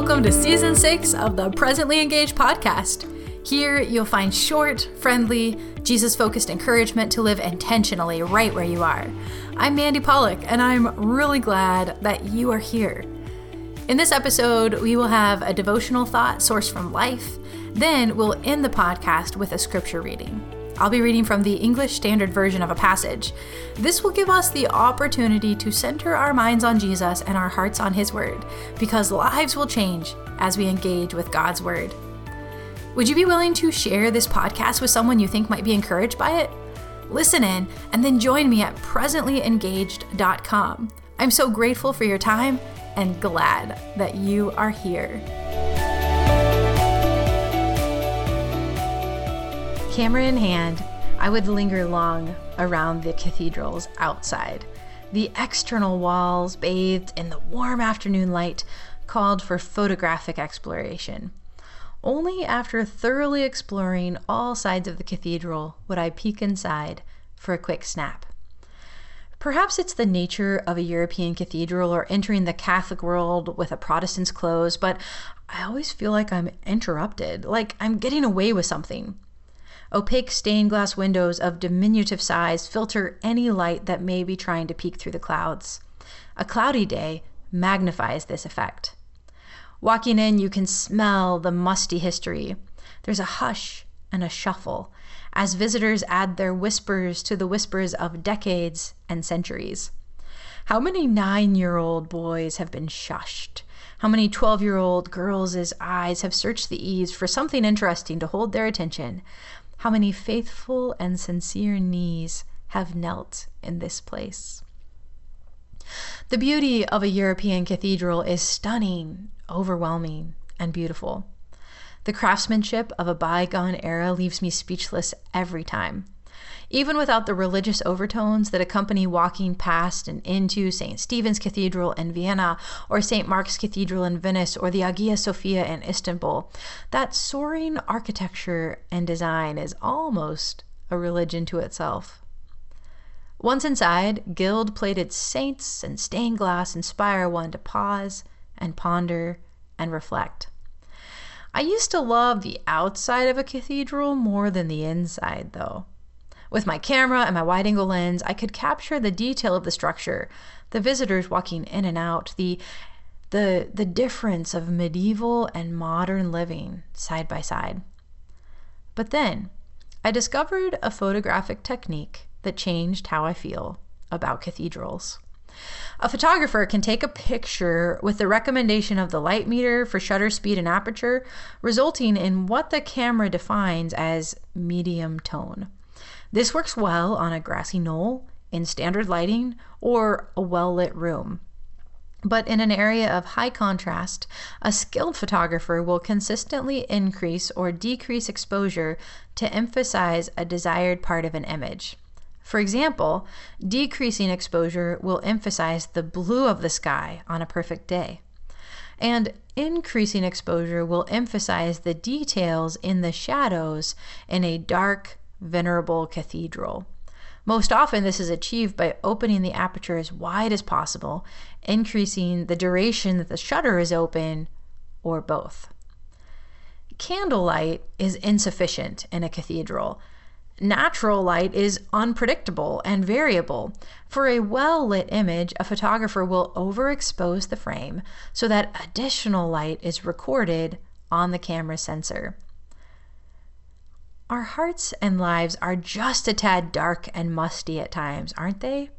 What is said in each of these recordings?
welcome to season six of the Presently Engaged podcast. Here, you'll find short, friendly, Jesus focused encouragement to live intentionally right where you are. I'm Mandy Pollock, and I'm really glad that you are here. In this episode, we will have a devotional thought sourced from life. Then we'll end the podcast with a scripture reading. I'll be reading from the English Standard Version of a passage. This will give us the opportunity to center our minds on Jesus and our hearts on His Word, because lives will change as we engage with God's Word. Would you be willing to share this podcast with someone you think might be encouraged by it? Listen in and then join me at presentlyengaged.com. I'm so grateful for your time and glad that you are here. Camera in hand, I would linger long around the cathedrals outside. The external walls, bathed in the warm afternoon light, called for photographic exploration. Only after thoroughly exploring all sides of the cathedral would I peek inside for a quick snap. Perhaps it's the nature of a European cathedral or entering the Catholic world with a Protestant's clothes, but I always feel like I'm interrupted, like I'm getting away with something. Opaque stained glass windows of diminutive size filter any light that may be trying to peek through the clouds. A cloudy day magnifies this effect. Walking in, you can smell the musty history. There's a hush and a shuffle as visitors add their whispers to the whispers of decades and centuries. How many nine year old boys have been shushed? How many 12 year old girls' eyes have searched the eaves for something interesting to hold their attention? How many faithful and sincere knees have knelt in this place. The beauty of a European cathedral is stunning, overwhelming, and beautiful. The craftsmanship of a bygone era leaves me speechless every time. Even without the religious overtones that accompany walking past and into St. Stephen's Cathedral in Vienna, or St. Mark's Cathedral in Venice, or the Hagia Sophia in Istanbul, that soaring architecture and design is almost a religion to itself. Once inside, gilt plated saints and stained glass inspire one to pause and ponder and reflect. I used to love the outside of a cathedral more than the inside, though. With my camera and my wide angle lens, I could capture the detail of the structure, the visitors walking in and out, the the the difference of medieval and modern living side by side. But then I discovered a photographic technique that changed how I feel about cathedrals. A photographer can take a picture with the recommendation of the light meter for shutter speed and aperture, resulting in what the camera defines as medium tone. This works well on a grassy knoll, in standard lighting, or a well lit room. But in an area of high contrast, a skilled photographer will consistently increase or decrease exposure to emphasize a desired part of an image. For example, decreasing exposure will emphasize the blue of the sky on a perfect day. And increasing exposure will emphasize the details in the shadows in a dark, venerable cathedral. Most often, this is achieved by opening the aperture as wide as possible, increasing the duration that the shutter is open, or both. Candlelight is insufficient in a cathedral. Natural light is unpredictable and variable. For a well lit image, a photographer will overexpose the frame so that additional light is recorded on the camera sensor. Our hearts and lives are just a tad dark and musty at times, aren't they?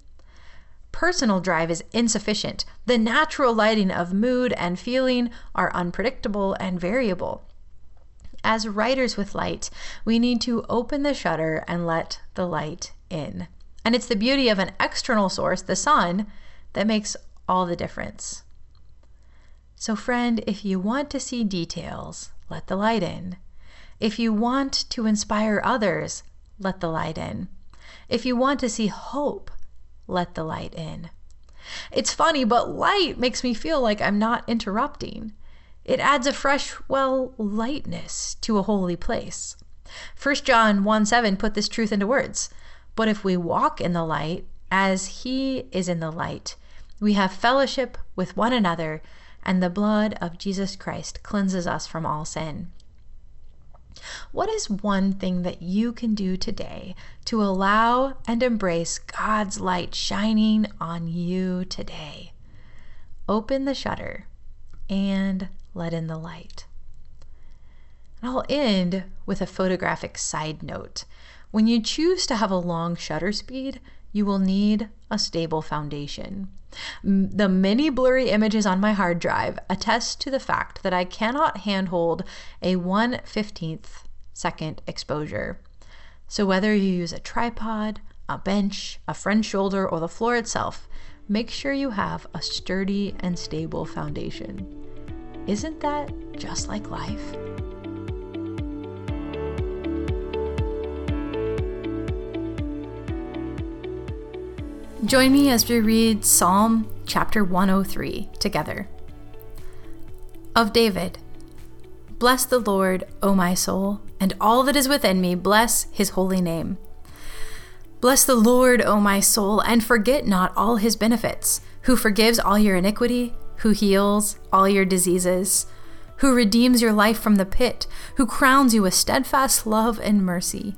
Personal drive is insufficient. The natural lighting of mood and feeling are unpredictable and variable. As writers with light, we need to open the shutter and let the light in. And it's the beauty of an external source, the sun, that makes all the difference. So, friend, if you want to see details, let the light in. If you want to inspire others, let the light in. If you want to see hope, let the light in. It's funny, but light makes me feel like I'm not interrupting. It adds a fresh, well, lightness to a holy place. 1 John 1 7 put this truth into words. But if we walk in the light, as he is in the light, we have fellowship with one another, and the blood of Jesus Christ cleanses us from all sin. What is one thing that you can do today to allow and embrace God's light shining on you today? Open the shutter and let in the light. I'll end with a photographic side note. When you choose to have a long shutter speed, you will need a stable foundation. The many blurry images on my hard drive attest to the fact that I cannot handhold a 1 15th second exposure. So, whether you use a tripod, a bench, a front shoulder, or the floor itself, make sure you have a sturdy and stable foundation. Isn't that just like life? Join me as we read Psalm chapter 103 together. Of David Bless the Lord, O my soul, and all that is within me, bless his holy name. Bless the Lord, O my soul, and forget not all his benefits, who forgives all your iniquity, who heals all your diseases, who redeems your life from the pit, who crowns you with steadfast love and mercy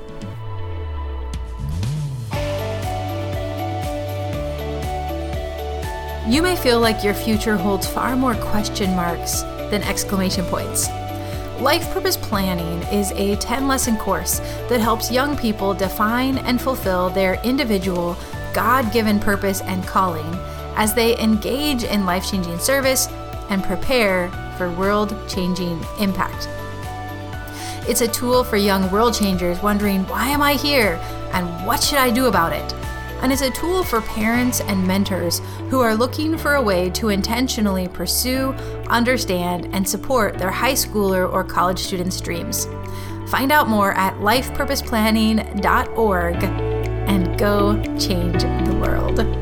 You may feel like your future holds far more question marks than exclamation points. Life Purpose Planning is a 10 lesson course that helps young people define and fulfill their individual, God given purpose and calling as they engage in life changing service and prepare for world changing impact. It's a tool for young world changers wondering, why am I here and what should I do about it? And is a tool for parents and mentors who are looking for a way to intentionally pursue, understand, and support their high schooler or college students' dreams. Find out more at lifepurposeplanning.org and go change the world.